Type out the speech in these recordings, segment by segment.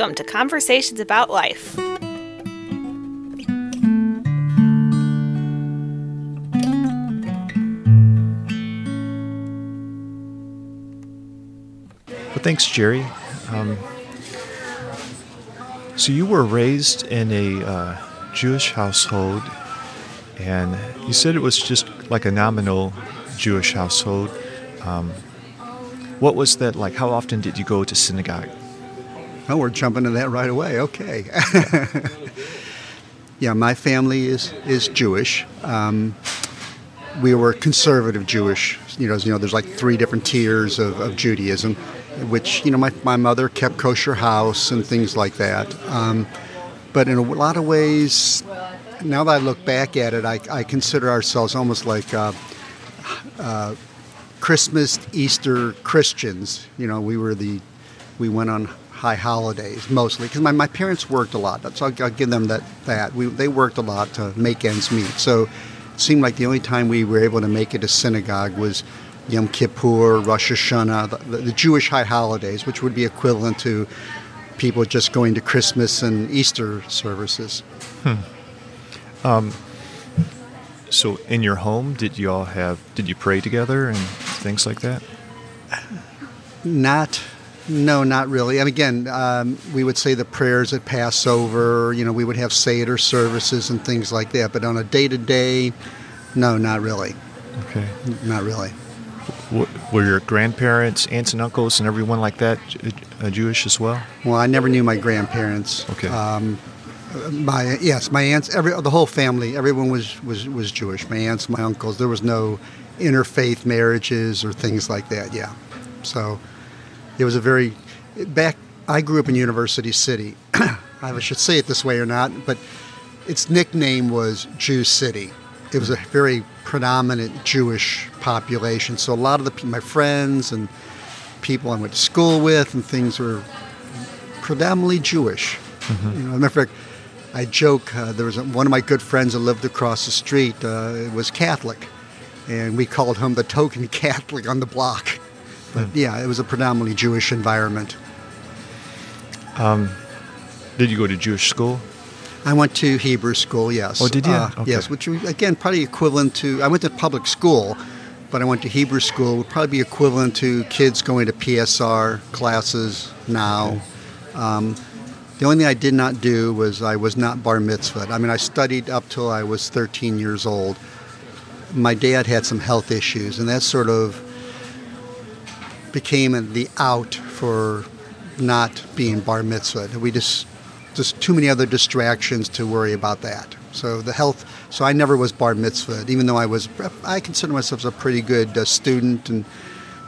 Welcome to Conversations About Life. Well, thanks, Jerry. Um, so you were raised in a uh, Jewish household, and you said it was just like a nominal Jewish household. Um, what was that like? How often did you go to synagogue? Oh, we're jumping to that right away. Okay. yeah, my family is is Jewish. Um, we were conservative Jewish. You know, you know, there's like three different tiers of, of Judaism, which you know, my my mother kept kosher house and things like that. Um, but in a lot of ways, now that I look back at it, I, I consider ourselves almost like uh, uh, Christmas, Easter Christians. You know, we were the we went on high holidays mostly because my, my parents worked a lot. So I'll, I'll give them that. That we, they worked a lot to make ends meet. So it seemed like the only time we were able to make it to synagogue was Yom Kippur, Rosh Hashanah, the, the Jewish high holidays, which would be equivalent to people just going to Christmas and Easter services. Hmm. Um, so in your home, did you all have? Did you pray together and things like that? Not no, not really. And again, um, we would say the prayers at Passover. You know, we would have Seder services and things like that. But on a day to day, no, not really. Okay. Not really. were your grandparents, aunts and uncles, and everyone like that uh, Jewish as well? Well, I never knew my grandparents. Okay. Um, my yes, my aunts, every the whole family, everyone was was was Jewish. My aunts, my uncles. There was no interfaith marriages or things like that. Yeah. So it was a very back. I grew up in University City. I should say it this way or not, but its nickname was Jew City. It was a very predominant Jewish population. So a lot of the my friends and people I went to school with and things were predominantly Jewish. Mm-hmm. You know, matter of fact, I joke. Uh, there was a, one of my good friends that lived across the street. Uh, was Catholic, and we called him the token Catholic on the block. But hmm. yeah, it was a predominantly Jewish environment. Um, did you go to Jewish school? I went to Hebrew school, yes. Oh, did you? Uh, okay. Yes, which again probably equivalent to. I went to public school, but I went to Hebrew school. Would probably be equivalent to kids going to PSR classes now. Okay. Um, the only thing I did not do was I was not bar mitzvah. I mean, I studied up till I was 13 years old. My dad had some health issues, and that sort of became the out for not being bar mitzvah. We just just too many other distractions to worry about that. So the health. So I never was bar mitzvah, even though I was. I consider myself a pretty good uh, student and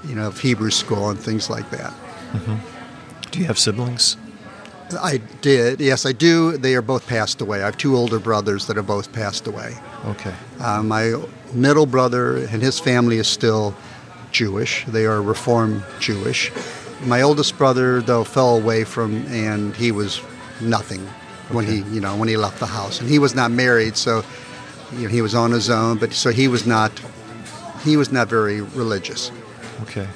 you know of Hebrew school and things like that. Mm-hmm. Do you have siblings? I did. Yes, I do. They are both passed away. I have two older brothers that have both passed away. Okay. Uh, my middle brother and his family is still Jewish. They are Reform Jewish. My oldest brother, though, fell away from, and he was nothing when he, you know, when he left the house. And he was not married, so you know, he was on his own. But so he was not, he was not very religious. Okay.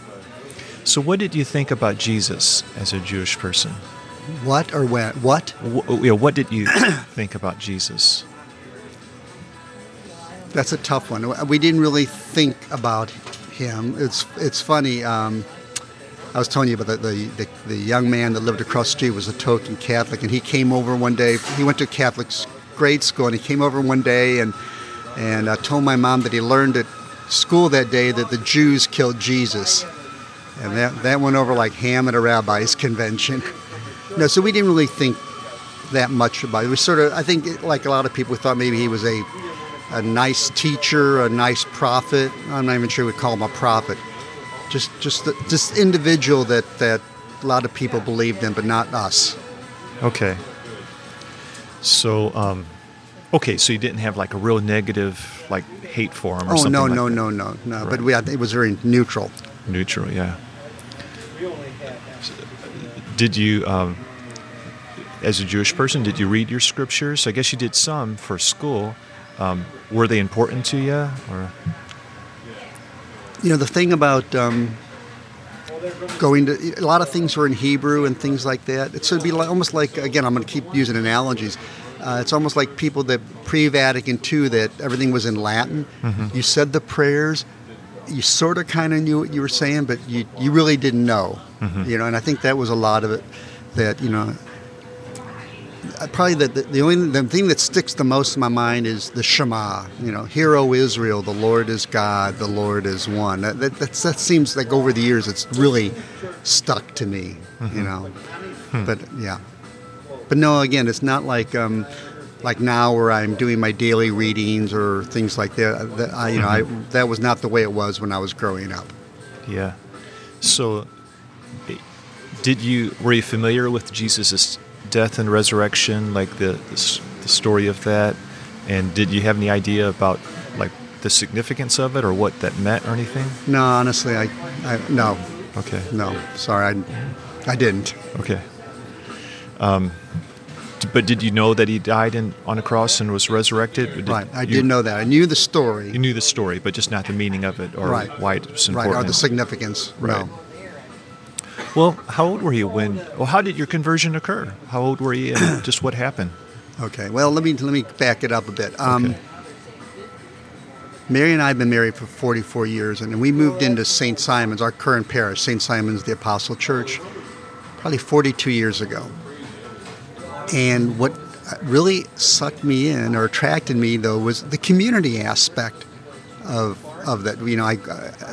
So, what did you think about Jesus as a Jewish person? What or when? What? W- you know, what did you think about Jesus? That's a tough one. We didn't really think about him. It's it's funny. Um, I was telling you about the, the, the, the, young man that lived across the street was a token Catholic, and he came over one day. He went to Catholic grade school, and he came over one day and and uh, told my mom that he learned at school that day that the Jews killed Jesus, and that that went over like ham at a rabbi's convention. no, so we didn't really think that much about it. We sort of, I think, like a lot of people, thought maybe he was a a nice teacher, a nice prophet. I'm not even sure we call him a prophet. Just just the, just individual that that a lot of people believed in, but not us. Okay. So, um, okay, so you didn't have like a real negative, like hate for him or oh, something. no, like no, that. no, no, no, Right. But we had, it was very neutral. Neutral, yeah. Did you, um, as a Jewish person, did you read your scriptures? I guess you did some for school. Um, were they important to you? Or? You know, the thing about um, going to a lot of things were in Hebrew and things like that. It's would be like, almost like again, I'm going to keep using analogies. Uh, it's almost like people that pre-Vatican II that everything was in Latin. You said the prayers, you sort of kind of knew what you were saying, but you you really didn't know, you know. And I think that was a lot of it. That you know, Uh, probably the, the, the only the thing that sticks the most in my mind is the Shema. You know, hear, O Israel, the Lord is God, the Lord is one. That, that, that seems like over the years it's really stuck to me. You mm-hmm. know, hmm. but yeah, but no, again, it's not like. Um, like now, where I'm doing my daily readings or things like that, uh, that I, you know, I, mm-hmm. that was not the way it was when I was growing up. Yeah. So, did you were you familiar with Jesus' death and resurrection, like the, the the story of that, and did you have any idea about like the significance of it or what that meant or anything? No, honestly, I, I no, Okay. no, sorry, I, I didn't. Okay. Um, but did you know that he died in, on a cross and was resurrected? Did Right, I you- did know that. I knew the story. You knew the story, but just not the meaning of it or Right. why it was right, important. or the significance. Right. No. Well, how old were you when? Well, how did your conversion occur? How old were you, and just what happened? Okay. Well, let me let me back it up a bit. Um, Okay. Mary and I have been married for 44 years, and we moved into St. Simon's, our current parish, St. Simon's the Apostle Church, probably 42 years ago. And what really sucked me in or attracted me, though, was the community aspect of of that. You know, I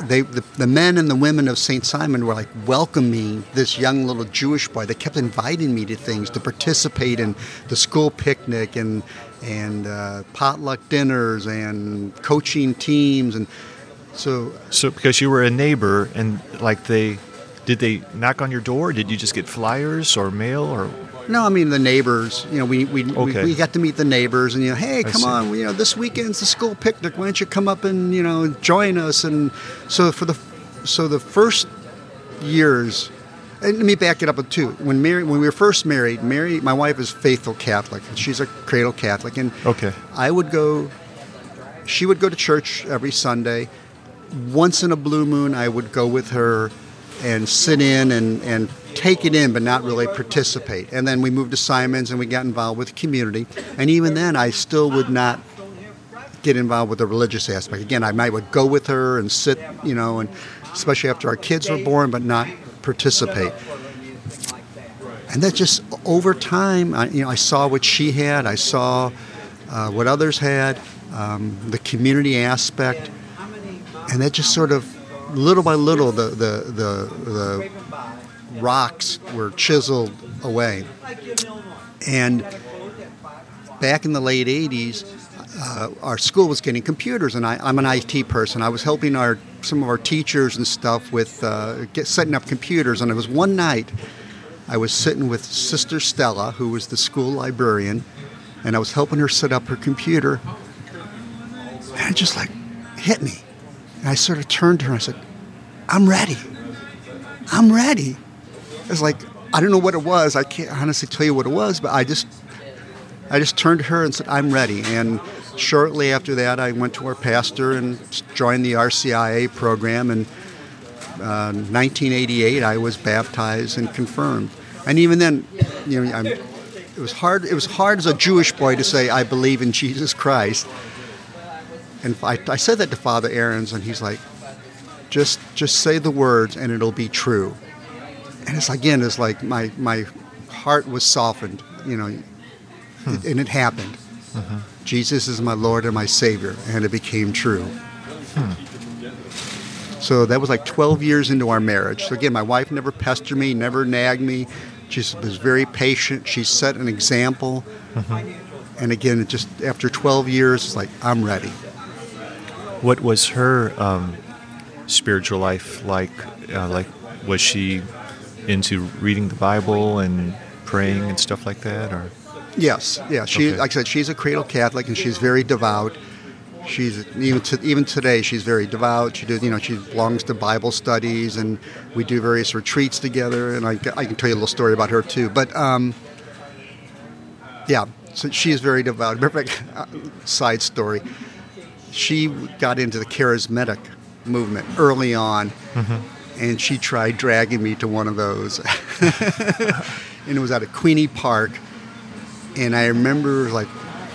they the, the men and the women of St. Simon were like welcoming this young little Jewish boy. They kept inviting me to things to participate in the school picnic and and uh, potluck dinners and coaching teams and so So, because you were a neighbor, and like they, did they knock on your door? Did you just get flyers or mail or? No, I mean the neighbors. You know, we we, Okay. we, we got to meet the neighbors, and you know, hey, come on, you know, this weekend's the school picnic. Why don't you come up and you know join us? And so for the so the first years, and let me back it up with two. When Mary, when we were first married, Mary, my wife is faithful Catholic, she's a cradle Catholic, and Okay. I would go. She would go to church every Sunday. Once in a blue moon, I would go with her and sit in and, and take it in, but not really participate. And then we moved to Simon's and we got involved with community. And even then, I still would not get involved with the religious aspect. Again, I might would go with her and sit, you know, and especially after our kids were born, but not participate. And that just over time, I, you know, I saw what she had. I saw uh, what others had, um, the community aspect, and that just sort of, little by little, the the the, the rocks were chiseled away. And back in the late '80s, uh, our school was getting computers, and I, I'm an IT person. I was helping our some of our teachers and stuff with uh, get, setting up computers. And it was one night, I was sitting with Sister Stella, who was the school librarian, and I was helping her set up her computer. And it just like hit me, and I sort of turned to her and I said, "I'm ready. I'm ready." It's like I don't know what it was. I can't honestly tell you what it was, but I just I just turned to her and said, I'm ready. And shortly after that, I went to our pastor and joined the RCIA program. And uh, 1988, I was baptized and confirmed. And even then, you know, I'm, it was hard. It was hard as a Jewish boy to say I believe in Jesus Christ. And I, I said that to Father Aaron's, and he's like, just just say the words, and it'll be true. And it's again, it's like my my heart was softened, you know, it- and it happened. Jesus is my Lord and my Savior, and it became true. So that was like 12 years into our marriage. So again, my wife never pestered me, never nagged me. She was very patient. She set an example. And again, it just after 12 years, it's like I'm ready. What was her um, spiritual life like? Uh, like, was she into reading the Bible and praying and stuff like that, or? Yes, yeah. She, Okay. like I said, she's a cradle Catholic, and she's very devout. She's even to, even today, she's very devout. She does, you know, she belongs to Bible studies, and we do various retreats together. And I, I can tell you a little story about her too. But um, yeah, so she is very devout. Fact, uh, side story. She got into the charismatic movement early on, and she tried dragging me to one of those. and it was at a Queeny Park. And I remember, like,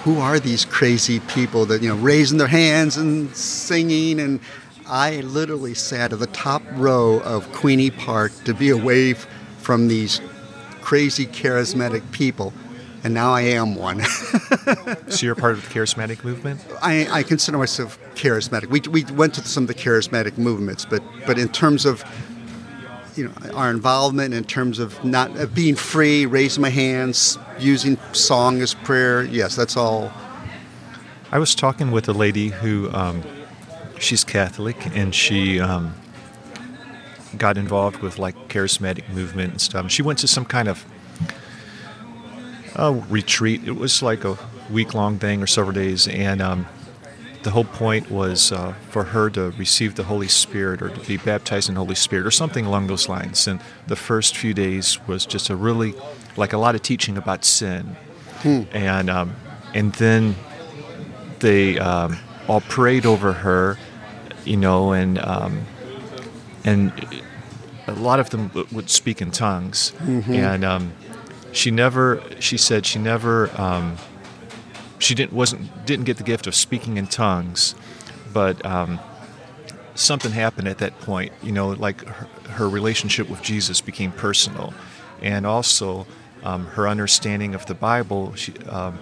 who are these crazy people that, you know, raising their hands and singing? And I literally sat at the top row of Queeny Park to be away from these crazy charismatic people and now I am one. so you're part of the charismatic movement? I, I consider myself charismatic. We, we went to some of the charismatic movements, but but in terms of you know our involvement, in terms of not of being free, raising my hands, using song as prayer, yes, that's all. I was talking with a lady who um, she's Catholic and she. Um, got involved with like charismatic movement and stuff. She went to some kind of a retreat. It was like a week long thing or several days, and um, the whole point was uh, for her to receive the Holy Spirit or to be baptized in the Holy Spirit or something along those lines. And the first few days was just a really like a lot of teaching about sin, hmm. and um, and then they um, all prayed over her, you know, and um, and a lot of them would speak in tongues, mm-hmm. and um, she never she said she never um, she didn't wasn't didn't get the gift of speaking in tongues but um, something happened at that point you know like her, her relationship with jesus became personal. And also um, her understanding of the bible she, um,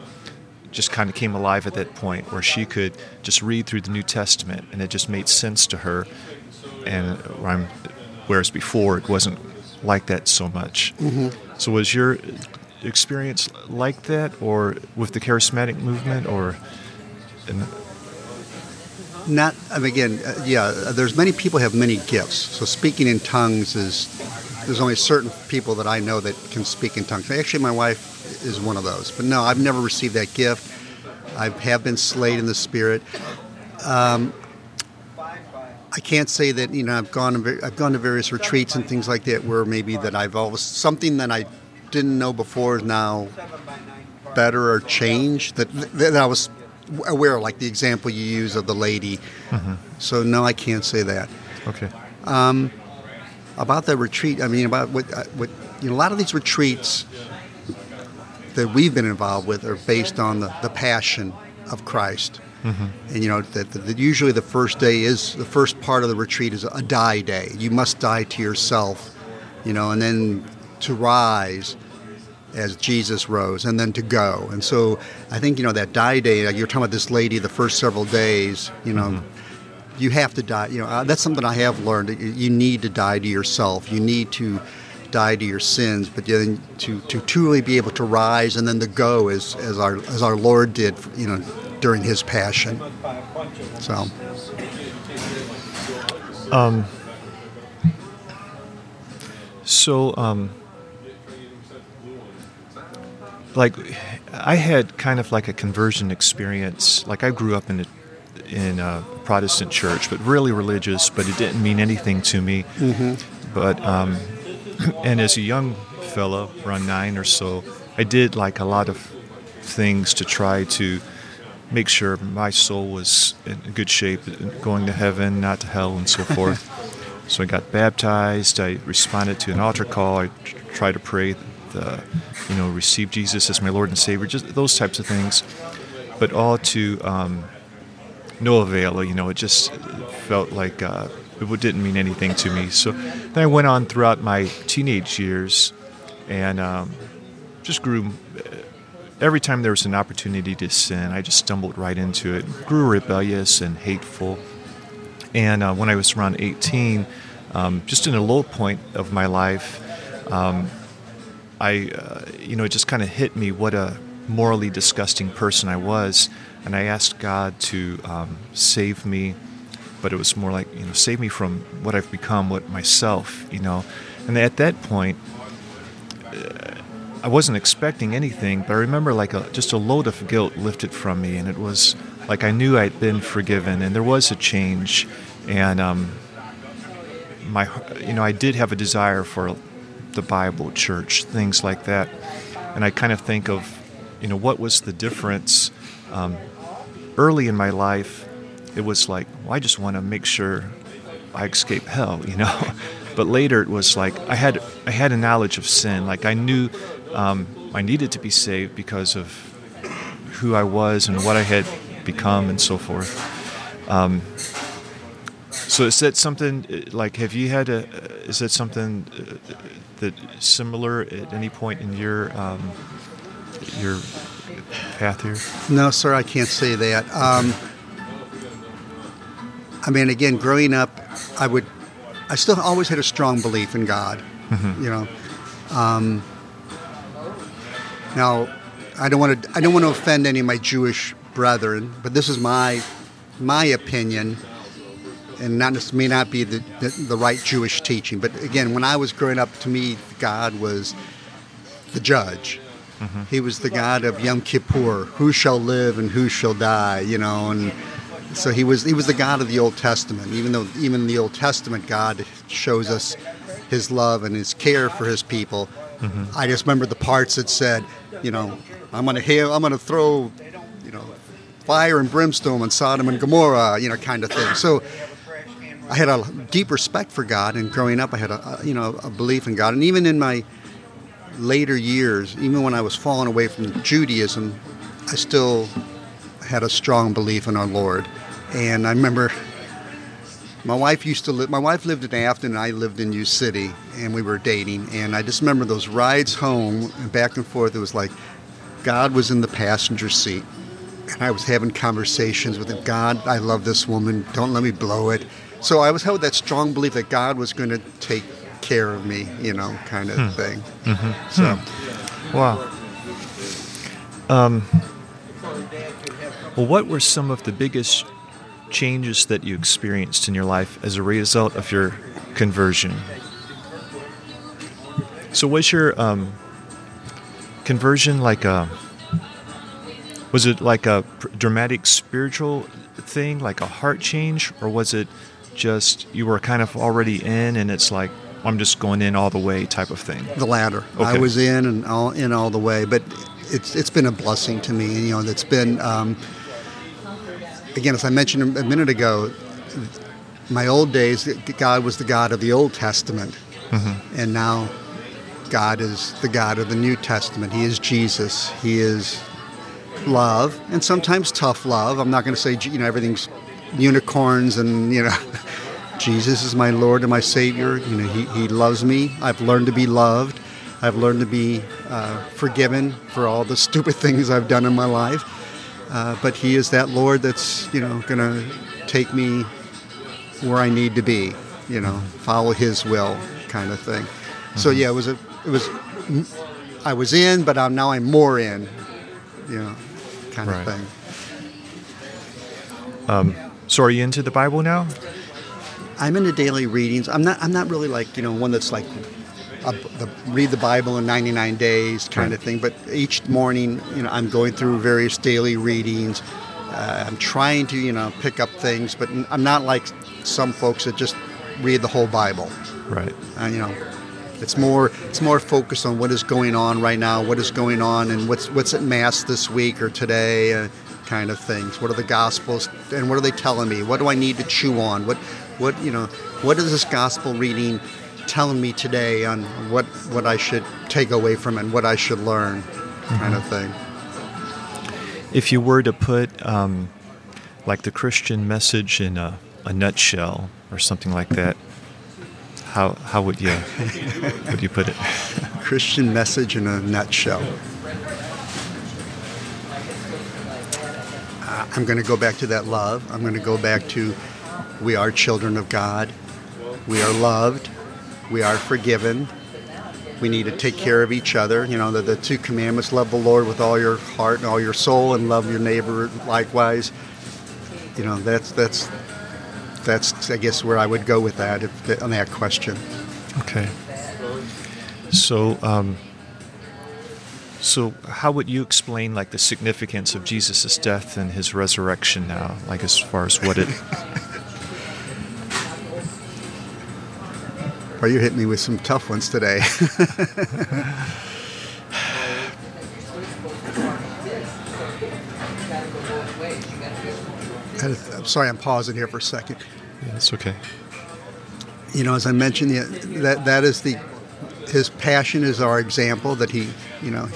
just kind of came alive at that point where she could just read through the new testament and it just made sense to her. And whereas before it wasn't like that so much. Mm-hmm. So was your experience like that, or with the charismatic movement, or? Not. I mean, again, uh, yeah. There's many people have many gifts. So speaking in tongues is. There's only certain people that I know that can speak in tongues. Actually, my wife is one of those. But no, I've never received that gift. I have been slayed in the spirit. Um, I can't say that you know I've gone to, I've gone to various retreats and things like that where maybe that I've always something that I didn't know before is now better or changed that that I was aware of, like the example you use of the lady. Mm-hmm. So no, I can't say that. Okay. Um, about the retreat, I mean about what uh, what you know, a lot of these retreats that we've been involved with are based on the, the passion of Christ. Mm-hmm. And you know that, that usually the first day is the first part of the retreat is a die day. You must die to yourself, you know, and then to rise as Jesus rose, and then to go. And so I think you know that die day. Like you're talking about this lady the first several days. You know. Mm-hmm. You have to die. You know uh, that's something I have learned. You need to die to yourself. You need to die to your sins, but then to, to truly be able to rise and then to go as, as our as our Lord did, you know, during his passion. So. Um, so, um, like, I had kind of like a conversion experience. Like, I grew up in a in a Protestant church, but really religious, but it didn't mean anything to me. Mm-hmm. But um, and as a young fellow, around nine or so, I did like a lot of things to try to make sure my soul was in good shape, going to heaven, not to hell, and so forth. so I got baptized. I responded to an altar call. I tried to pray, the, you know, receive Jesus as my Lord and Savior. Just those types of things, but all to um, no avail. You know, it just felt like uh, it didn't mean anything to me. So then I went on throughout my teenage years, and um, just grew every time there was an opportunity to sin, I just stumbled right into it. Grew rebellious and hateful. And uh, when I was around 18, um, just in a low point of my life, um, I, uh, you know, it just kind of hit me what a morally disgusting person I was. And I asked God to um, save me, but it was more like, you know, save me from what I've become, what myself, you know. And at that point, I wasn't expecting anything, but I remember like a, just a load of guilt lifted from me, and it was like I knew I'd been forgiven, and there was a change, and um, my, you know, I did have a desire for the Bible, church, things like that, and I kind of think of, you know, what was the difference? Um, early in my life, it was like, well, I just want to make sure I escape hell, you know. but later it was like I had I had a knowledge of sin. Like I knew um, I needed to be saved because of who I was and what I had become and so forth. Um, so is that something like have you had a is that something uh, that similar at any point in your um, your path here? No, sir, I can't say that. Um, I mean, again, growing up, I would, I still always had a strong belief in God. Mm-hmm. You know, um, now I don't want to, I don't want to offend any of my Jewish brethren, but this is my, my opinion, and not this may not be the, the the right Jewish teaching. But again, when I was growing up, to me, God was the judge. Mm-hmm. He was the God of Yom Kippur, who shall live and who shall die, you know, and so he was he was the God of the Old Testament. Even though even in the Old Testament, God shows us His love and His care for His people. Mm-hmm. I just remember the parts that said, you know, I'm gonna hail, I'm gonna throw, you know, fire and brimstone on Sodom and Gomorrah, you know, kind of thing. So I had a deep respect for God, and growing up, I had a you know a belief in God, and even in my later years, even when I was falling away from Judaism, I still had a strong belief in our Lord. And I remember my wife used to live. My wife lived in Afton, and I lived in U City, and we were dating. And I just remember those rides home and back and forth. It was like God was in the passenger seat, and I was having conversations with him. God, I love this woman. Don't let me blow it. So I was held that strong belief that God was going to take care of me, you know, kind of hmm. thing. Mm-hmm. So. Hmm. Wow. Um, well, what were some of the biggest changes that you experienced in your life as a result of your conversion? So, was your um, conversion like a was it like a dramatic spiritual thing, like a heart change, or was it just you were kind of already in and it's like I'm just going in all the way type of thing? the latter. I was in and all in all the way, but it's it's been a blessing to me. You know, it's been um, again, as I mentioned a minute ago, my old days, God was the God of the Old Testament, and now God is the God of the New Testament. He is Jesus. He is love, and sometimes tough love. I'm not going to say you know everything's unicorns and you know. Jesus is my Lord and my Savior. You know, He, he loves me. I've learned to be loved. I've learned to be uh, forgiven for all the stupid things I've done in my life. Uh, but He is that Lord that's you know going to take me where I need to be. You know, follow His will, kind of thing. So yeah, it was a it was I was in, but I'm, now I'm more in. You know, kind Right. of thing. So, are you into the Bible now? I'm into daily readings. I'm not. I'm not really like you know one that's like a, the, read the Bible in 99 days kind of thing. But each morning, you know, I'm going through various daily readings. Uh, I'm trying to you know pick up things, but I'm not like some folks that just read the whole Bible. Right. Uh, you know, it's more it's more focused on what is going on right now, what is going on, and what's what's at mass this week or today, uh, kind of things. What are the gospels, and what are they telling me? What do I need to chew on? What what you know, what is this gospel reading telling me today on what what I should take away from it, and what I should learn, kind of thing. If you were to put um, like the Christian message in a, a nutshell or something like that, how how would you would you put it? Christian message in a nutshell. Uh, I'm going to go back to that love. I'm going to go back to we are children of God. We are loved. We are forgiven. We need to take care of each other. You know, the, the two commandments love the Lord with all your heart and all your soul, and love your neighbor likewise. You know, that's, that's, that's I guess, where I would go with that if, on that question. Okay. So, um, so how would you explain like the significance of Jesus' death and his resurrection now? Like as far as what it Well, you hit me with some tough ones today. I'm sorry, I'm pausing here for a second. Yeah, that's okay. you know, as I mentioned, that that is the his passion is our example that he, you know,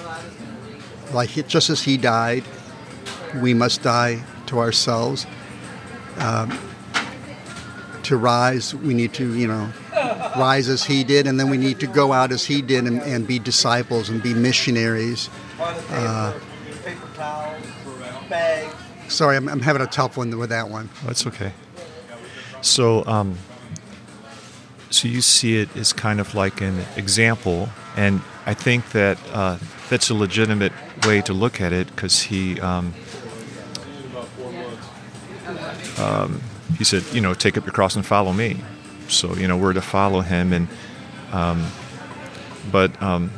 like just as he died, we must die to ourselves. Um, to rise, we need to, you know, rise as he did, and then we need to go out as he did and, and be disciples and be missionaries. Uh, sorry, I'm, I'm, having a tough one with that one. That's okay. So, um, so you see it as kind of like an example, and I think that uh, that's a legitimate way to look at it because he um, um, he said, you know, take up your cross and follow me. So you know we're to follow him, and um, but um,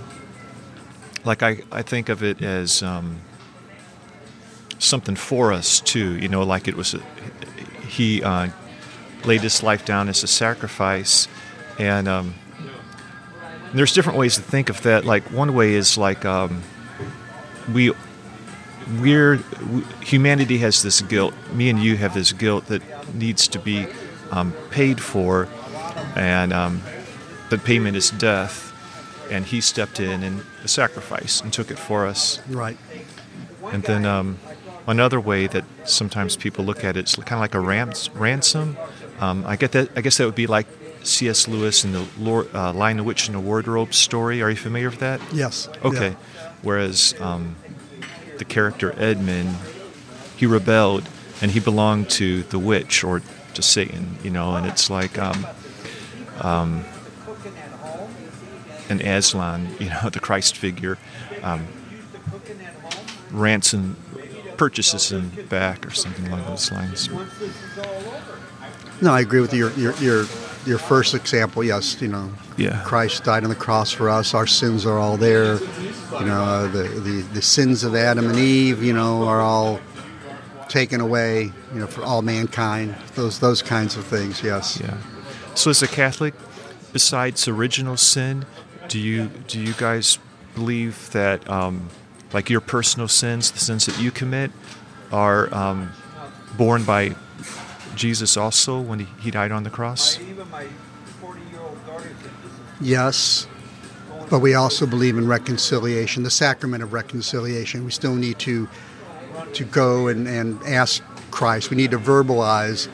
like I, I think of it as um, something for us too. You know, like it was a, he uh, laid his life down as a sacrifice, and um, there's different ways to think of that. Like one way is like um, we we're humanity has this guilt. Me and you have this guilt that needs to be um, paid for, and um, the payment is death. And he stepped in and sacrificed and took it for us. Right. And then um, another way that sometimes people look at it is kind of like a rams- ransom. Um, I get that. I guess that would be like C.S. Lewis in the Lord, uh, Lion, the Witch, and the Wardrobe story. Are you familiar with that? Yes. Okay. Yeah. Whereas um, the character Edmund, he rebelled and he belonged to the witch or to Satan, you know, and it's like um, um, an Aslan, you know, the Christ figure, um, ransom purchases him back or something along those lines. No, I agree with your your your, your first example. Yes, you know, yeah. Christ died on the cross for us. Our sins are all there. You know, uh, the, the the sins of Adam and Eve, you know, are all taken away. You know, for all mankind. Those those kinds of things. Yes. Yeah. So, as a Catholic, besides original sin, do you do you guys believe that um, like your personal sins, the sins that you commit, are um, borne by Jesus also when he, he died on the cross? Yes, but we also believe in reconciliation, the sacrament of reconciliation. We still need to to go and, and ask Christ. We need to verbalize,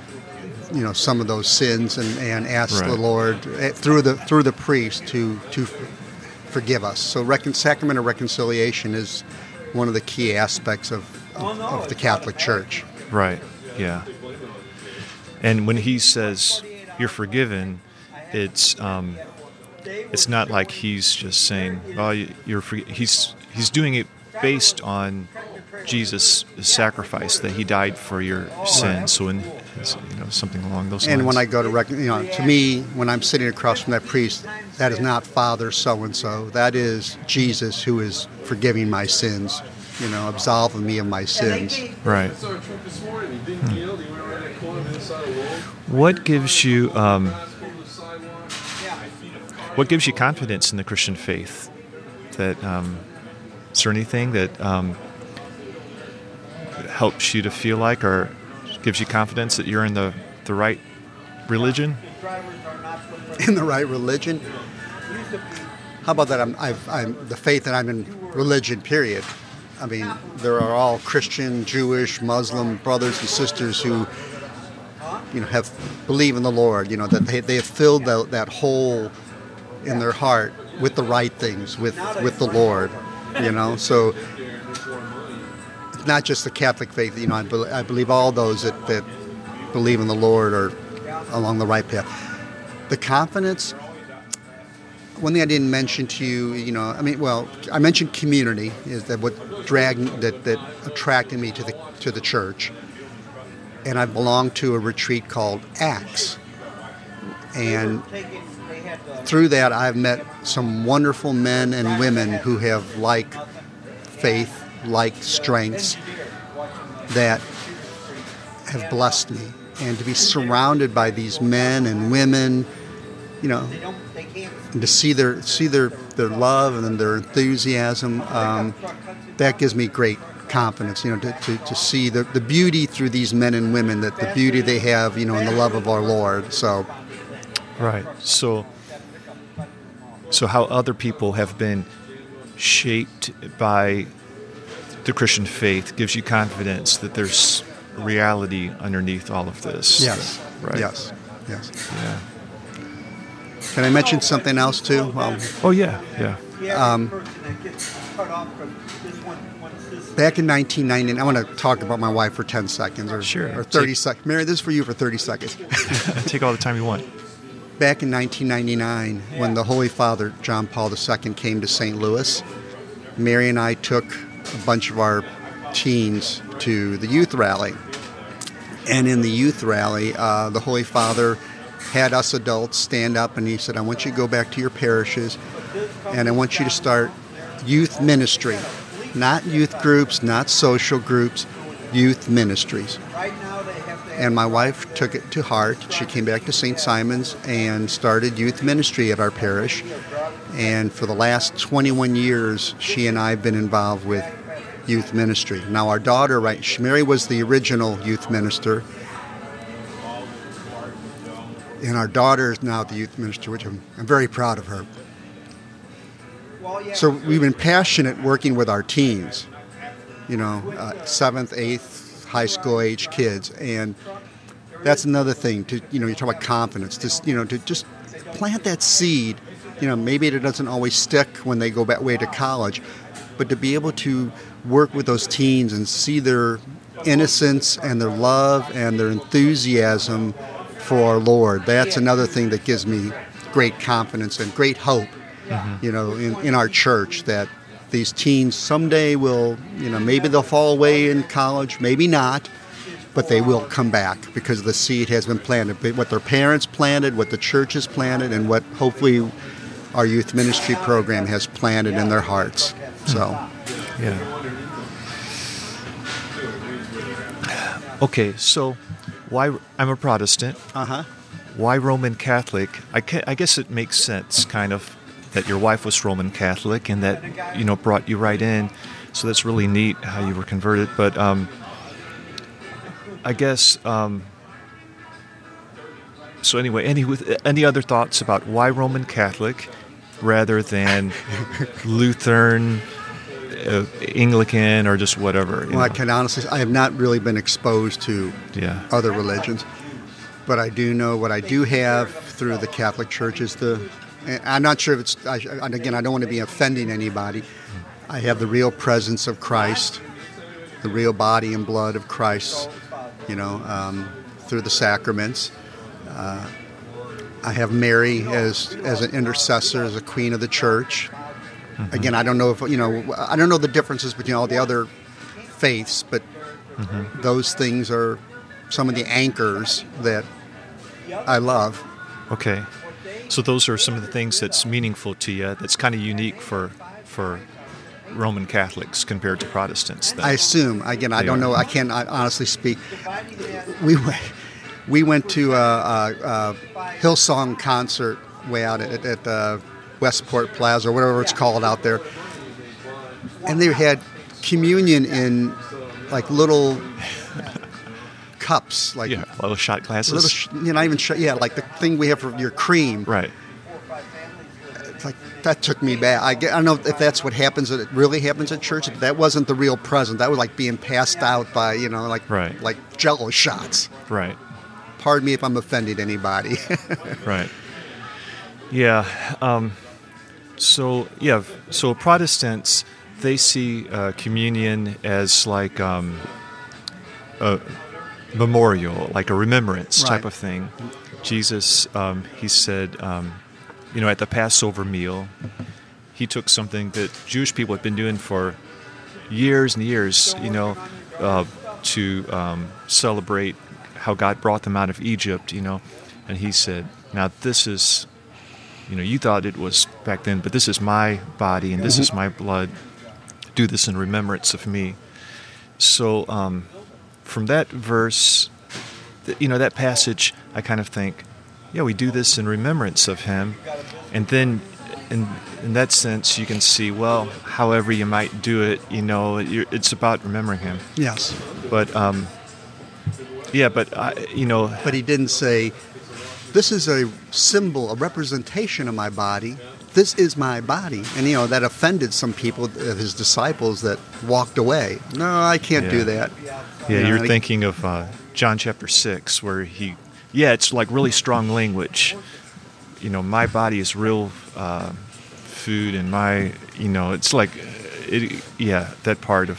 you know, some of those sins and, and ask right. the Lord eh, through the through the priest to to forgive us. So, recon- sacrament of reconciliation is one of the key aspects of, of, of the Catholic Church. Right. Yeah. And when he says you're forgiven, it's um, it's not like he's just saying, "Oh, you're." For-. He's he's doing it based on Jesus' sacrifice that he died for your sins. So, in something along those lines. and when I go to rec- you know, to me, when I'm sitting across from that priest, that is not Father so and so. That is Jesus who is forgiving my sins. You know, absolving me of my sins. Right. Hmm. What gives you um, what gives you confidence in the Christian faith? That um, is there anything that um, helps you to feel like, or gives you confidence that you're in the the right religion? In the right religion. How about that? I'm, I'm the faith that I'm in religion. Period. I mean, there are all Christian, Jewish, Muslim brothers and sisters who, you know, have believe in the Lord. You know that they, they have filled that, that hole in their heart with the right things, with with the Lord. You know, so not just the Catholic faith. You know, I, be, I believe all those that, that believe in the Lord are along the right path. The confidence. One thing I didn't mention to you, you know, I mean, well, I mentioned community is that what dragged that that attracted me to the to the church, and I belong to a retreat called Acts, and through that, I've met some wonderful men and women who have like faith, like strengths that have blessed me. And to be surrounded by these men and women, you know, and to see their see their, their love and their enthusiasm, um, that gives me great confidence. You know, to, to, to see the, the beauty through these men and women, that the beauty they have, you know, in the love of our Lord. So Right. So, so how other people have been shaped by the Christian faith gives you confidence that there's reality underneath all of this. Yes. Right. Yes. Yes. Yeah. Can I mention something else too? Well, Oh yeah. Yeah. Um, back in 1990, I want to talk about my wife for 10 seconds or, Sure. or 30 seconds. Mary, this is for you for 30 seconds. Take all the time you want. back in 1999, when the Holy Father John Paul II came to St. Louis, Mary and I took a bunch of our teens to the youth rally. And in the youth rally, uh, the Holy Father had us adults stand up and he said, I want you to go back to your parishes and I want you to start youth ministry. Not youth groups, not social groups, youth ministries. And my wife took it to heart. She came back to St. Simon's and started youth ministry at our parish. And for the last 21 years, she and I have been involved with youth ministry. Now, our daughter, right, Mary was the original youth minister. And our daughter is now the youth minister, which I'm, I'm very proud of her. So we've been passionate working with our teens, you know, uh, seventh, eighth, high school age kids, and that's another thing. To you know, you talk about confidence. To you know, to just plant that seed. You know, maybe it doesn't always stick when they go back way to college, but to be able to work with those teens and see their innocence and their love and their enthusiasm for our Lord. That's another thing that gives me great confidence and great hope mm-hmm. you know, in, in our church that these teens someday will, you know, maybe they'll fall away in college, maybe not, but they will come back because the seed has been planted. But What their parents planted, what the church has planted, and what hopefully our youth ministry program has planted in their hearts. So, Yeah. Okay, so why I'm a Protestant. uh huh. Why Roman Catholic? I, ca I guess it makes sense, kind of, that your wife was Roman Catholic and that you know brought you right in. So that's really neat how you were converted. But um, I guess um, so. Anyway, any with any other thoughts about why Roman Catholic rather than Lutheran, uh, Anglican, or just whatever? Well, I can honestly, I have not really been exposed to Yeah. other religions, but I do know what I do have through the Catholic Church is the. I'm not sure if it's. I, and again, I don't want to be offending anybody. I have the real presence of Christ, the real body and blood of Christ. You know, um, through the sacraments. Uh, I have Mary as as an intercessor, as a queen of the church. Again, I don't know if you know. I don't know the differences between all the other faiths, but those things are some of the anchors that I love. Okay. So those are some of the things that's meaningful to you. That's kind of unique for for Roman Catholics compared to Protestants. Then. I assume. Again, I They don't are. know. I can't I honestly speak. We went, we went to a, a, a Hillsong concert way out at, at uh, Westport Plaza or whatever it's called out there, and they had communion in like little cups, like yeah, little shot glasses. little, sh- you know, not even sh- yeah, like the thing we have for your cream. right. It's like that took me back. I, get, I don't know if that's what happens. It really happens at church. But That wasn't the real present. That was like being passed out by you know, like Right. like Jello shots. Right. Pardon me if I'm offending anybody. Right. Yeah. Um, so yeah. So Protestants they see uh, communion as like um, a memorial, like a remembrance type of thing. Jesus, um, he said, um, you know, at the Passover meal, he took something that Jewish people had been doing for years and years, you know, uh, to um, celebrate how God brought them out of Egypt, you know, and he said, now this is, you know, you thought it was back then, but this is my body and this is my blood. Do this in remembrance of me. So um, from that verse, th- you know, that passage, I kind of think, yeah, we do this in remembrance of him. And then in, in that sense, you can see, well, however you might do it, you know, you're, it's about remembering him. yes, But, um, yeah, but, I, you know, but he didn't say this is a symbol, a representation of my body. This is my body. And, you know, that offended some people, of his disciples, that walked away. No, I can't Yeah. do that. Yeah, You know, you're thinking of uh, John chapter 6, where he, yeah, it's like really strong language. You know, my body is real uh, food, and my, you know, it's like, uh, it, yeah, that part of,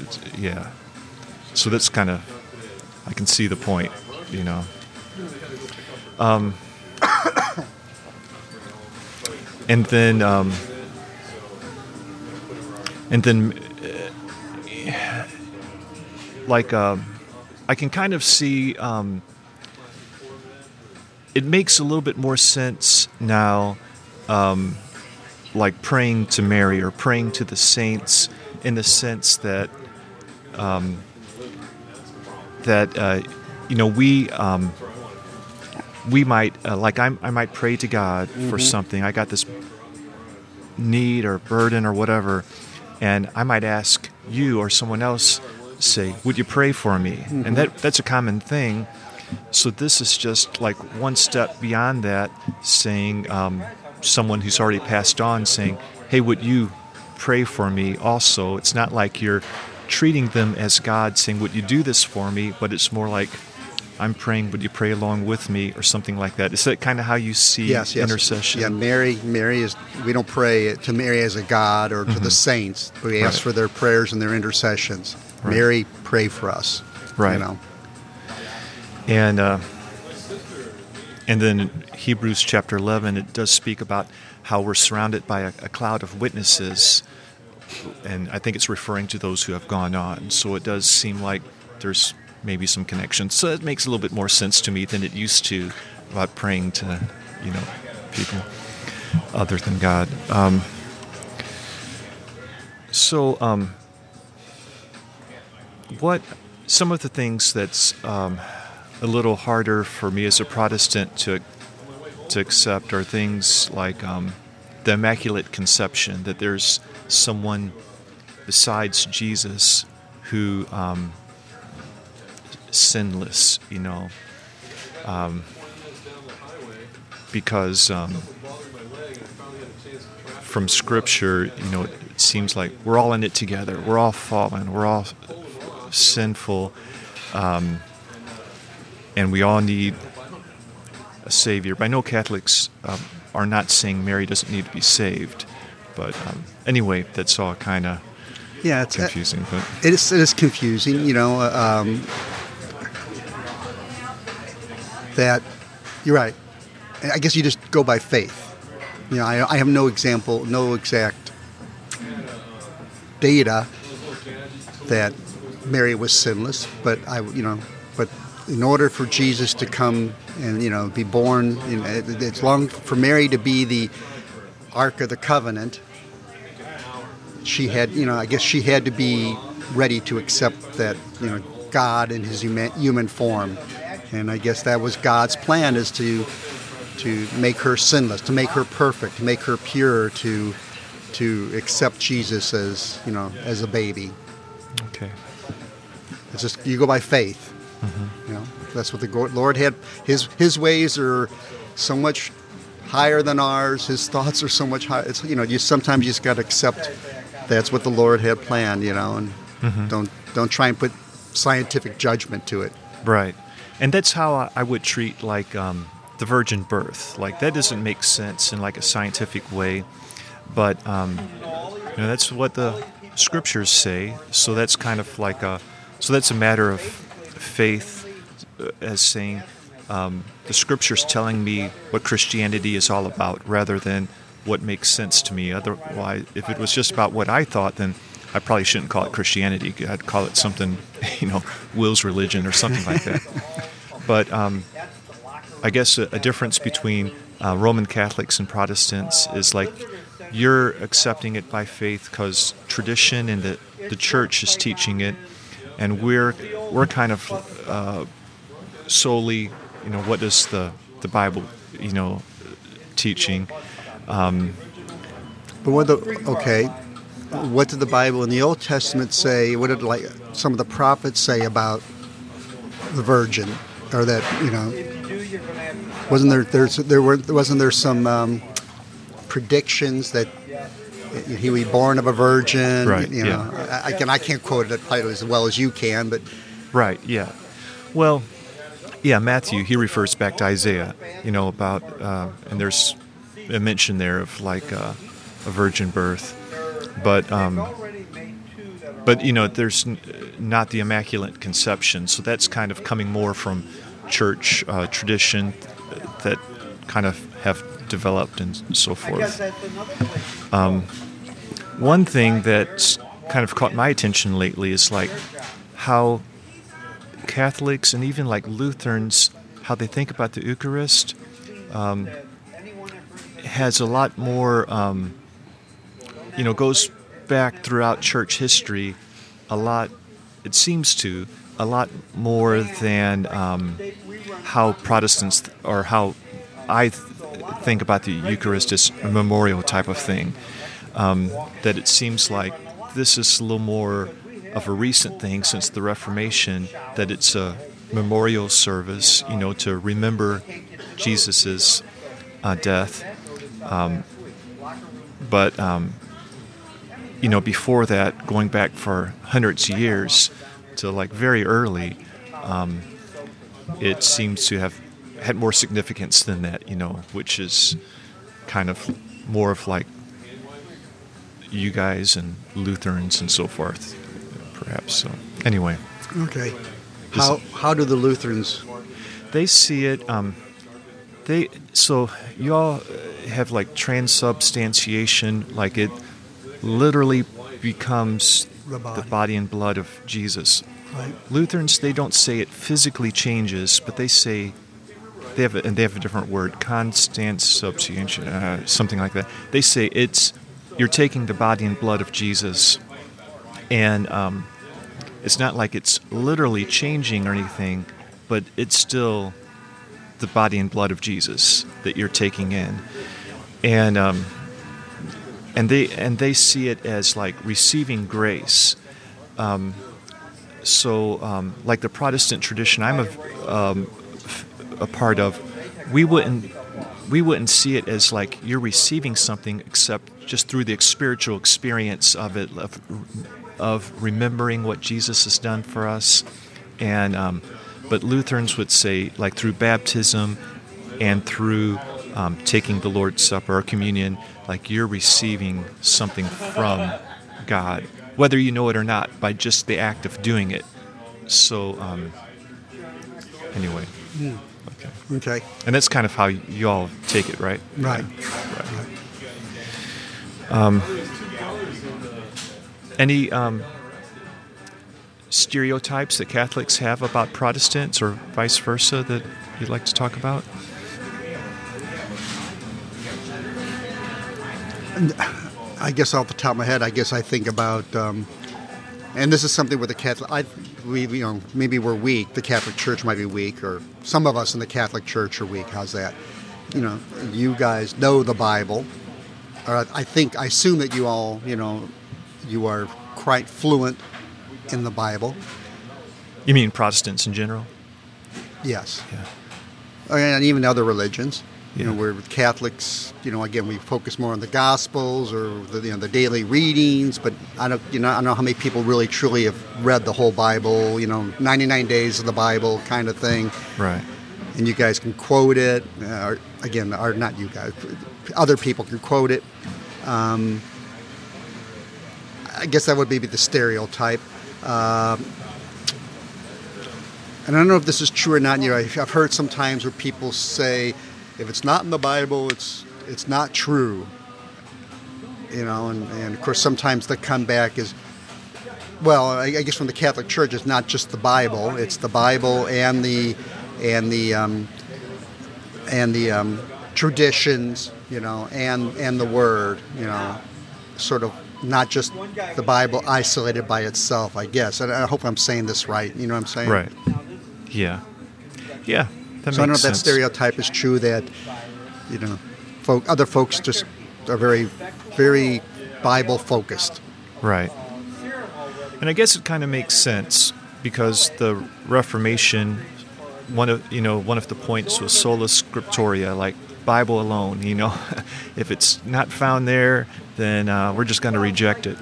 it's, yeah. So that's kind of, I can see the point, you know. Um, and then, um, and then uh, like um, I can kind of see um, it makes a little bit more sense now, um, like praying to Mary or praying to the saints, in the sense that um, that uh, you know we. Um, we might uh, like I'm, I might pray to God for something. I got this need or burden or whatever, and I might ask you or someone else, say, "Would you pray for me?" And that that's a common thing. So this is just like one step beyond that, saying um, someone who's already passed on, saying, "Hey, would you pray for me?" Also, it's not like you're treating them as God, saying, "Would you do this for me?" But it's more like I'm praying, would you pray along with me, or something like that? Is that kind of how you see yes, yes. intercession? Yeah, Mary. Mary is. We don't pray to Mary as a god or to the saints. We ask Mm-hmm. Right. for their prayers and their intercessions. Right. Mary, pray for us. Right. You know. And uh, and then Hebrews chapter 11, it does speak about how we're surrounded by a, a cloud of witnesses, and I think it's referring to those who have gone on. So it does seem like there's maybe some connections. So it makes a little bit more sense to me than it used to about praying to, you know, people other than God. Um, so, um, what some of the things that's um, a little harder for me as a Protestant to to accept are things like um, the Immaculate Conception. That there's someone besides Jesus who um, sinless, you know, um, because um, from Scripture, you know, it seems like we're all in it together. We're all fallen. We're all sinful, um, and we all need a savior. But I know Catholics um, are not saying Mary doesn't need to be saved, but um, anyway, that's all kind of Yeah, it's confusing. But It is, it is confusing, you know. uh, Um, that you're right. I guess you just go by faith. You know, I, I have no example, no exact data that Mary was sinless, but I, you know, but in order for Jesus to come and you know be born, you know, it, it's long for Mary to be the Ark of the Covenant she had, you know, I guess she had to be ready to accept that, you know, God in his human form. And I guess that was God's plan is to to make her sinless, to make her perfect, to make her pure, to to accept Jesus as, you know, as a baby. okay, It's just you go by faith. Mm-hmm. You know, that's what the Lord had. His His ways are so much higher than ours. His thoughts are so much higher. It's you know, you sometimes you just got to accept that's what the Lord had planned. You know, and mm-hmm. don't don't try and put scientific judgment to it. right, and that's how I, would treat like um, the virgin birth. Like that doesn't make sense in like a scientific way, but um, you know that's what the scriptures say. So that's kind of like a so that's a matter of faith, uh, as saying um, the scriptures telling me what Christianity is all about, rather than what makes sense to me. Otherwise, if it was just about what I thought, then I probably shouldn't call it Christianity. I'd call it something, you know, Will's religion or something like that. but um, I guess a, a difference between uh, Roman Catholics and Protestants is like you're accepting it by faith because tradition and the, the church is teaching it, and we're we're kind of uh, solely, you know, what does the the Bible, you know, teaching. But what the okay? What did the Bible in the Old Testament say? What did like some of the prophets say about the Virgin, or that you know wasn't there there's there were wasn't there some um, predictions that he would be born of a virgin? Right, You know, yeah. I, again, I can't quote it quite as well as you can, but Right, yeah. Well, yeah, Matthew, he refers back to Isaiah, you know, about, uh, and there's a mention there of like uh, a virgin birth. But, um, but, you know, there's n- not the Immaculate Conception. So that's kind of coming more from church uh, tradition that kind of have developed and so forth. Um, one thing that's kind of caught my attention lately is like how Catholics and even like Lutherans, how they think about the Eucharist, um, has a lot more, um, you know, goes back throughout church history a lot, it seems to, a lot more than um, how Protestants th- or how I th- think about the Eucharist as a memorial type of thing. Um, that it seems like this is a little more of a recent thing since the Reformation, that it's a memorial service, you know, to remember Jesus's uh, death. Um, but um, you know, before that, going back for hundreds of years to like very early, um, it seems to have had more significance than that, you know, which is kind of more of like you guys and Lutherans and so forth, perhaps. So, anyway, okay. How how do the Lutherans? they see it. Um, they so you all have like transubstantiation, like it literally becomes The body. and blood of Jesus. Right. Lutherans they don't say it physically changes, but they say they have a, and they have a different word, consubstantiation, uh, something like that. They say it's you're taking the body and blood of Jesus, and um, it's not like it's literally changing or anything, but it's still the body and blood of Jesus that you're taking in, and um, and they and they see it as like receiving grace. Um, so, um, like the Protestant tradition, I'm a, um, a part of, we wouldn't we wouldn't see it as like you're receiving something except just through the spiritual experience of it of, of remembering what Jesus has done for us and um, but Lutherans would say like through baptism and through um, taking the Lord's Supper or communion like you're receiving something from God whether you know it or not by just the act of doing it so um, anyway okay Okay. and that's kind of how you all take it, right? Right. Um. Any um, stereotypes that Catholics have about Protestants or vice versa that you'd like to talk about? I guess off the top of my head, I guess I think about, um, and this is something with the Catholic. I, we, you know, maybe we're weak. The Catholic Church might be weak, or some of us in the Catholic Church are weak. How's that? You know, you guys know the Bible, or I think I assume that you all, you know, you are quite fluent in the Bible. You mean Protestants in general? Yes. Yeah. and even other religions. You know, where with Catholics, you know, again, we focus more on the Gospels or the, you know the daily readings. But I don't, you know, I don't know how many people really truly have read the whole Bible. You know, 99 days of the Bible kind of thing. Right. And you guys can quote it. Uh, or, again, or not you guys, other people can quote it. Um, I guess that would be the stereotype. Um, and I don't know if this is true or not. You know, I've heard sometimes where people say, if it's not in the Bible, it's it's not true. You know, and, and of course sometimes the comeback is, well, I, I guess from the Catholic Church, it's not just the Bible; it's the Bible and the and the um, and the um, traditions, you know, and and the Word, you know, sort of not just the Bible isolated by itself. I guess, and I hope I'm saying this right. You know what I'm saying? Right. Yeah. Yeah. That So I don't know if that sense. stereotype is true that, you know, folk, other folks just are very, very Bible focused. Right. And I guess it kind of makes sense because the Reformation one of you know one of the points was sola scriptura, like Bible alone. You know, if it's not found there, then uh, we're just going to reject it.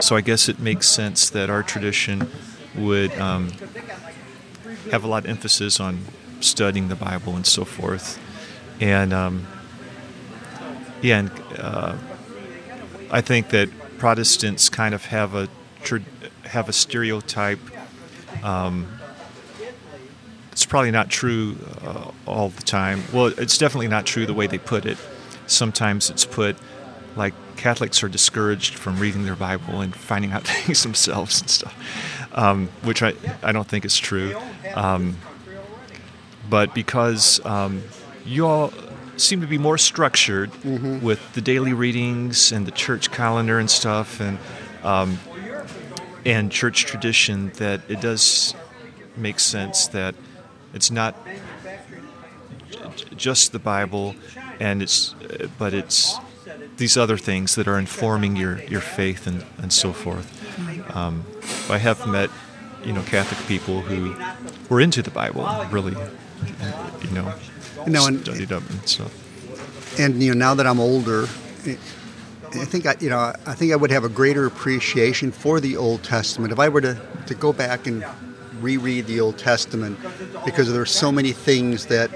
So I guess it makes sense that our tradition would um, have a lot of emphasis on studying the Bible and so forth. And um, yeah, and uh, I think that Protestants kind of have a have a stereotype. Um, it's probably not true uh, all the time. Well, it's definitely not true the way they put it. Sometimes it's put like Catholics are discouraged from reading their Bible and finding out things themselves and stuff, um, which I, I don't think is true. Um, but because um, you all seem to be more structured mm-hmm. with the daily readings and the church calendar and stuff, and um, and church tradition, that it does make sense that it's not just the Bible, and it's but it's these other things that are informing your, your faith and, and so forth. Um, I have met, you know, Catholic people who were into the Bible, really, you know, you know and, studied up and stuff. And you know, now that I'm older, I think I, you know, I think I would have a greater appreciation for the Old Testament if I were to, to go back and reread the Old Testament, because there are so many things that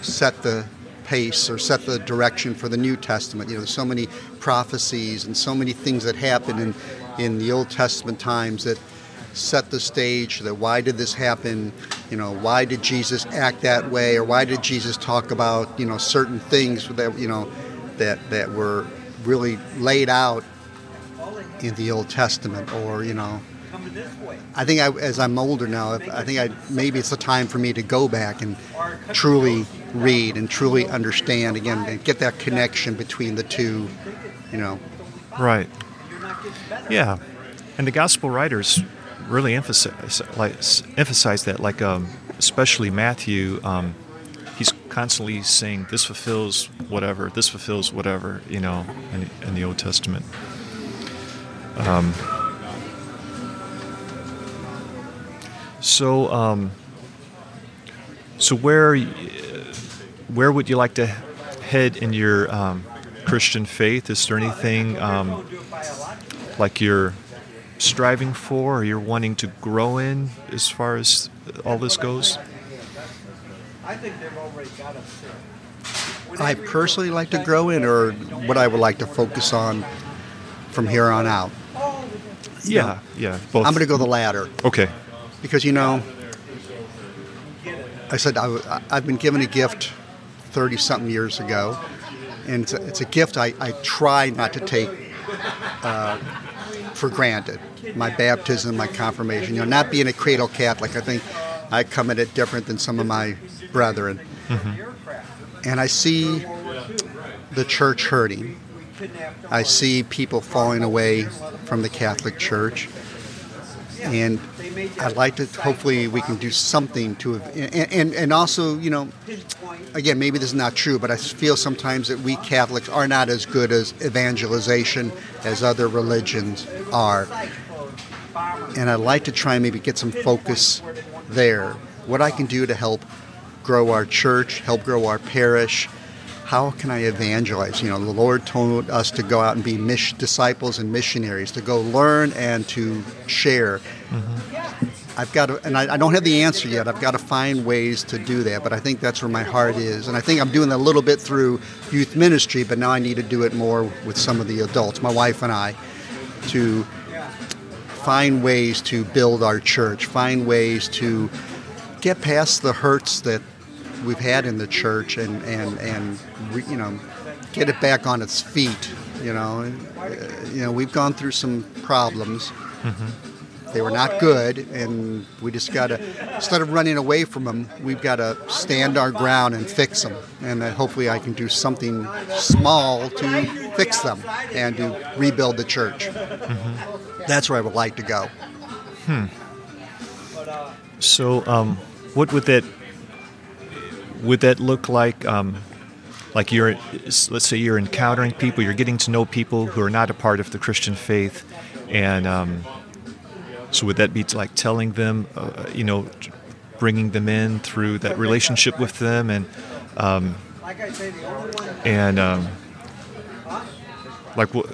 set the pace or set the direction for the New Testament. You know, there's so many prophecies and so many things that happen in, in the Old Testament times that set the stage that why did this happen you know why did jesus act that way or why did jesus talk about you know certain things that you know that that were really laid out in the old testament or you know I think I, as I'm older now, I think I maybe it's the time for me to go back and truly read and truly understand again and get that connection between the two. You know. Right. Yeah, and the gospel writers really emphasize like emphasize that, like um, especially Matthew. Um, he's constantly saying this fulfills whatever, this fulfills whatever, you know, in, in the Old Testament. Um, So, um, so where where would you like to head in your um, Christian faith? Is there anything um, like you're striving for, or you're wanting to grow in, as far as all this goes? I personally like to grow in, or what I would like to focus on from here on out. Yeah, yeah. Both. I'm going to go the latter. Okay because you know, I said I, have been given a gift 30 something years ago, and it's a, it's a gift I, I, try not to take uh, for granted. My baptism, my confirmation, you know, not being a cradle Catholic, I think I come at it different than some of my brethren. Mm-hmm. And I see the church hurting. I see people falling away from the Catholic Church. And I'd like to. Hopefully, we can do something to, and, and and also, you know, again, maybe this is not true, but I feel sometimes that we Catholics are not as good as evangelization as other religions are, and I'd like to try and maybe get some focus there. What I can do to help grow our church, help grow our parish. How can I evangelize? You know, the Lord told us to go out and be disciples and missionaries, to go learn and to share. Mm-hmm. I've got to, and I, I, don't have the answer yet. I've got to find ways to do that, but I think that's where my heart is. And I think I'm doing that a little bit through youth ministry, but now I need to do it more with some of the adults, my wife and I, to find ways to build our church, find ways to get past the hurts that we've had in the church and, and, and you know, get it back on its feet. You know, uh, you know, we've gone through some problems. Mm-hmm they were not good, and we just got to, instead of running away from them, we've got to stand our ground and fix them. And that hopefully, I can do something small to fix them and to rebuild the church. Mm-hmm. That's where I would like to go. Hmm. So, um, what would that would that look like? Um, like you're, let's say you're encountering people, you're getting to know people who are not a part of the Christian faith, and um, so would that be like telling them, uh, you know, bringing them in through that relationship with them, and um, and um, like, what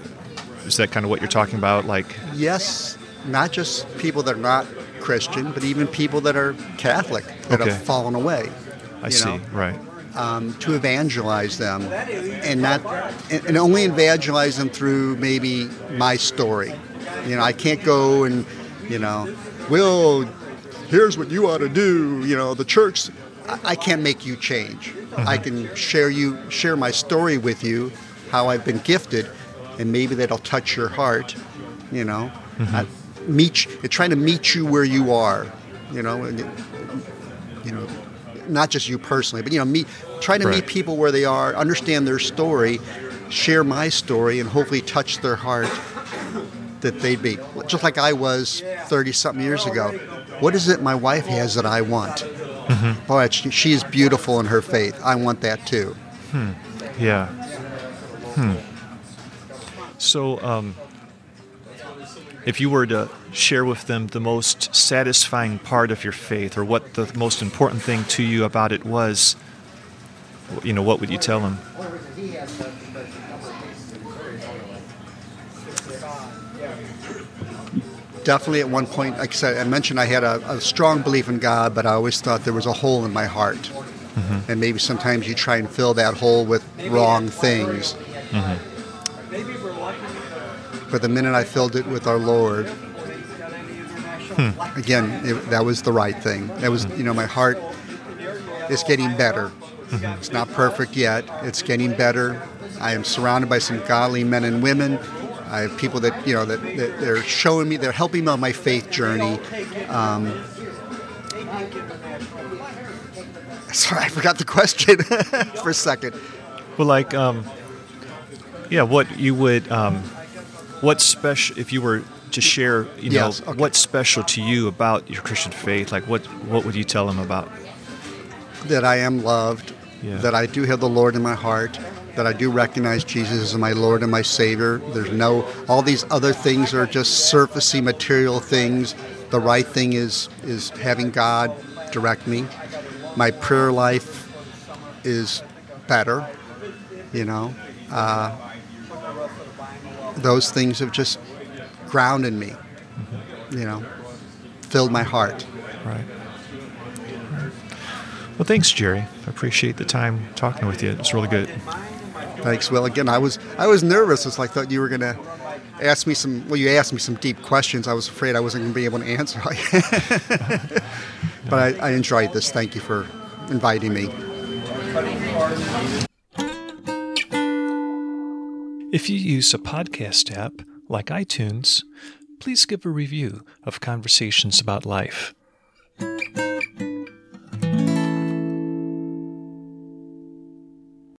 is that kind of what you're talking about? Like, Yes, not just people that are not Christian, but even people that are Catholic that Okay. have fallen away. I see, know, right? um, to evangelize them, and not and, only evangelize them through maybe my story. You know, I can't go and you know, well, here's what you ought to do. You know, the church. I, I can't make you change. I can share you share my story with you, how I've been gifted, and maybe that'll touch your heart. You know, I, meet you- trying to meet you where you are. You know, and you know, not just you personally, but you know, meet, try to Right. meet people where they are, understand their story, share my story, and hopefully touch their heart that they'd be just like I was 30 something years ago. What is it my wife has that I want? Boy, she, she is beautiful in her faith. I want that too. Yeah. Hmm. So, um, if you were to share with them the most satisfying part of your faith, or what the most important thing to you about it was, you know, what would you tell them? Definitely at one point, like I said, I mentioned I had a, a strong belief in God, but I always thought there was a hole in my heart. Mm-hmm. And maybe sometimes you try and fill that hole with wrong things. Mm-hmm. But the minute I filled it with our Lord, again, it, that was the right thing. That was, you know, my heart is getting better. It's not perfect yet. It's getting better. I am surrounded by some godly men and women. I have people that you know that, that they're showing me, they're helping me on my faith journey. Um, sorry, I forgot the question for a second. Well, like, um, yeah, what you would, um, what special, if you were to share, you know, Yes, okay. what's special to you about your Christian faith? Like, what, what would you tell them about? that I am loved, Yeah. that I do have the Lord in my heart, that I do recognize Jesus as my Lord and my Savior. There's no, all these other things are just surfacey material things. The right thing is is having God direct me. My prayer life is better, you know. Uh, those things have just grounded me, you know, filled my heart. Right. Well, thanks, Jerry. I appreciate the time talking with you. It's really good. Thanks. Well, again, I was I was nervous. It's like I thought you were gonna ask me some. Well, you asked me some deep questions. I was afraid I wasn't gonna be able to answer. but I, I enjoyed this. Thank you for inviting me. If you use a podcast app like iTunes, please give a review of Conversations About Life.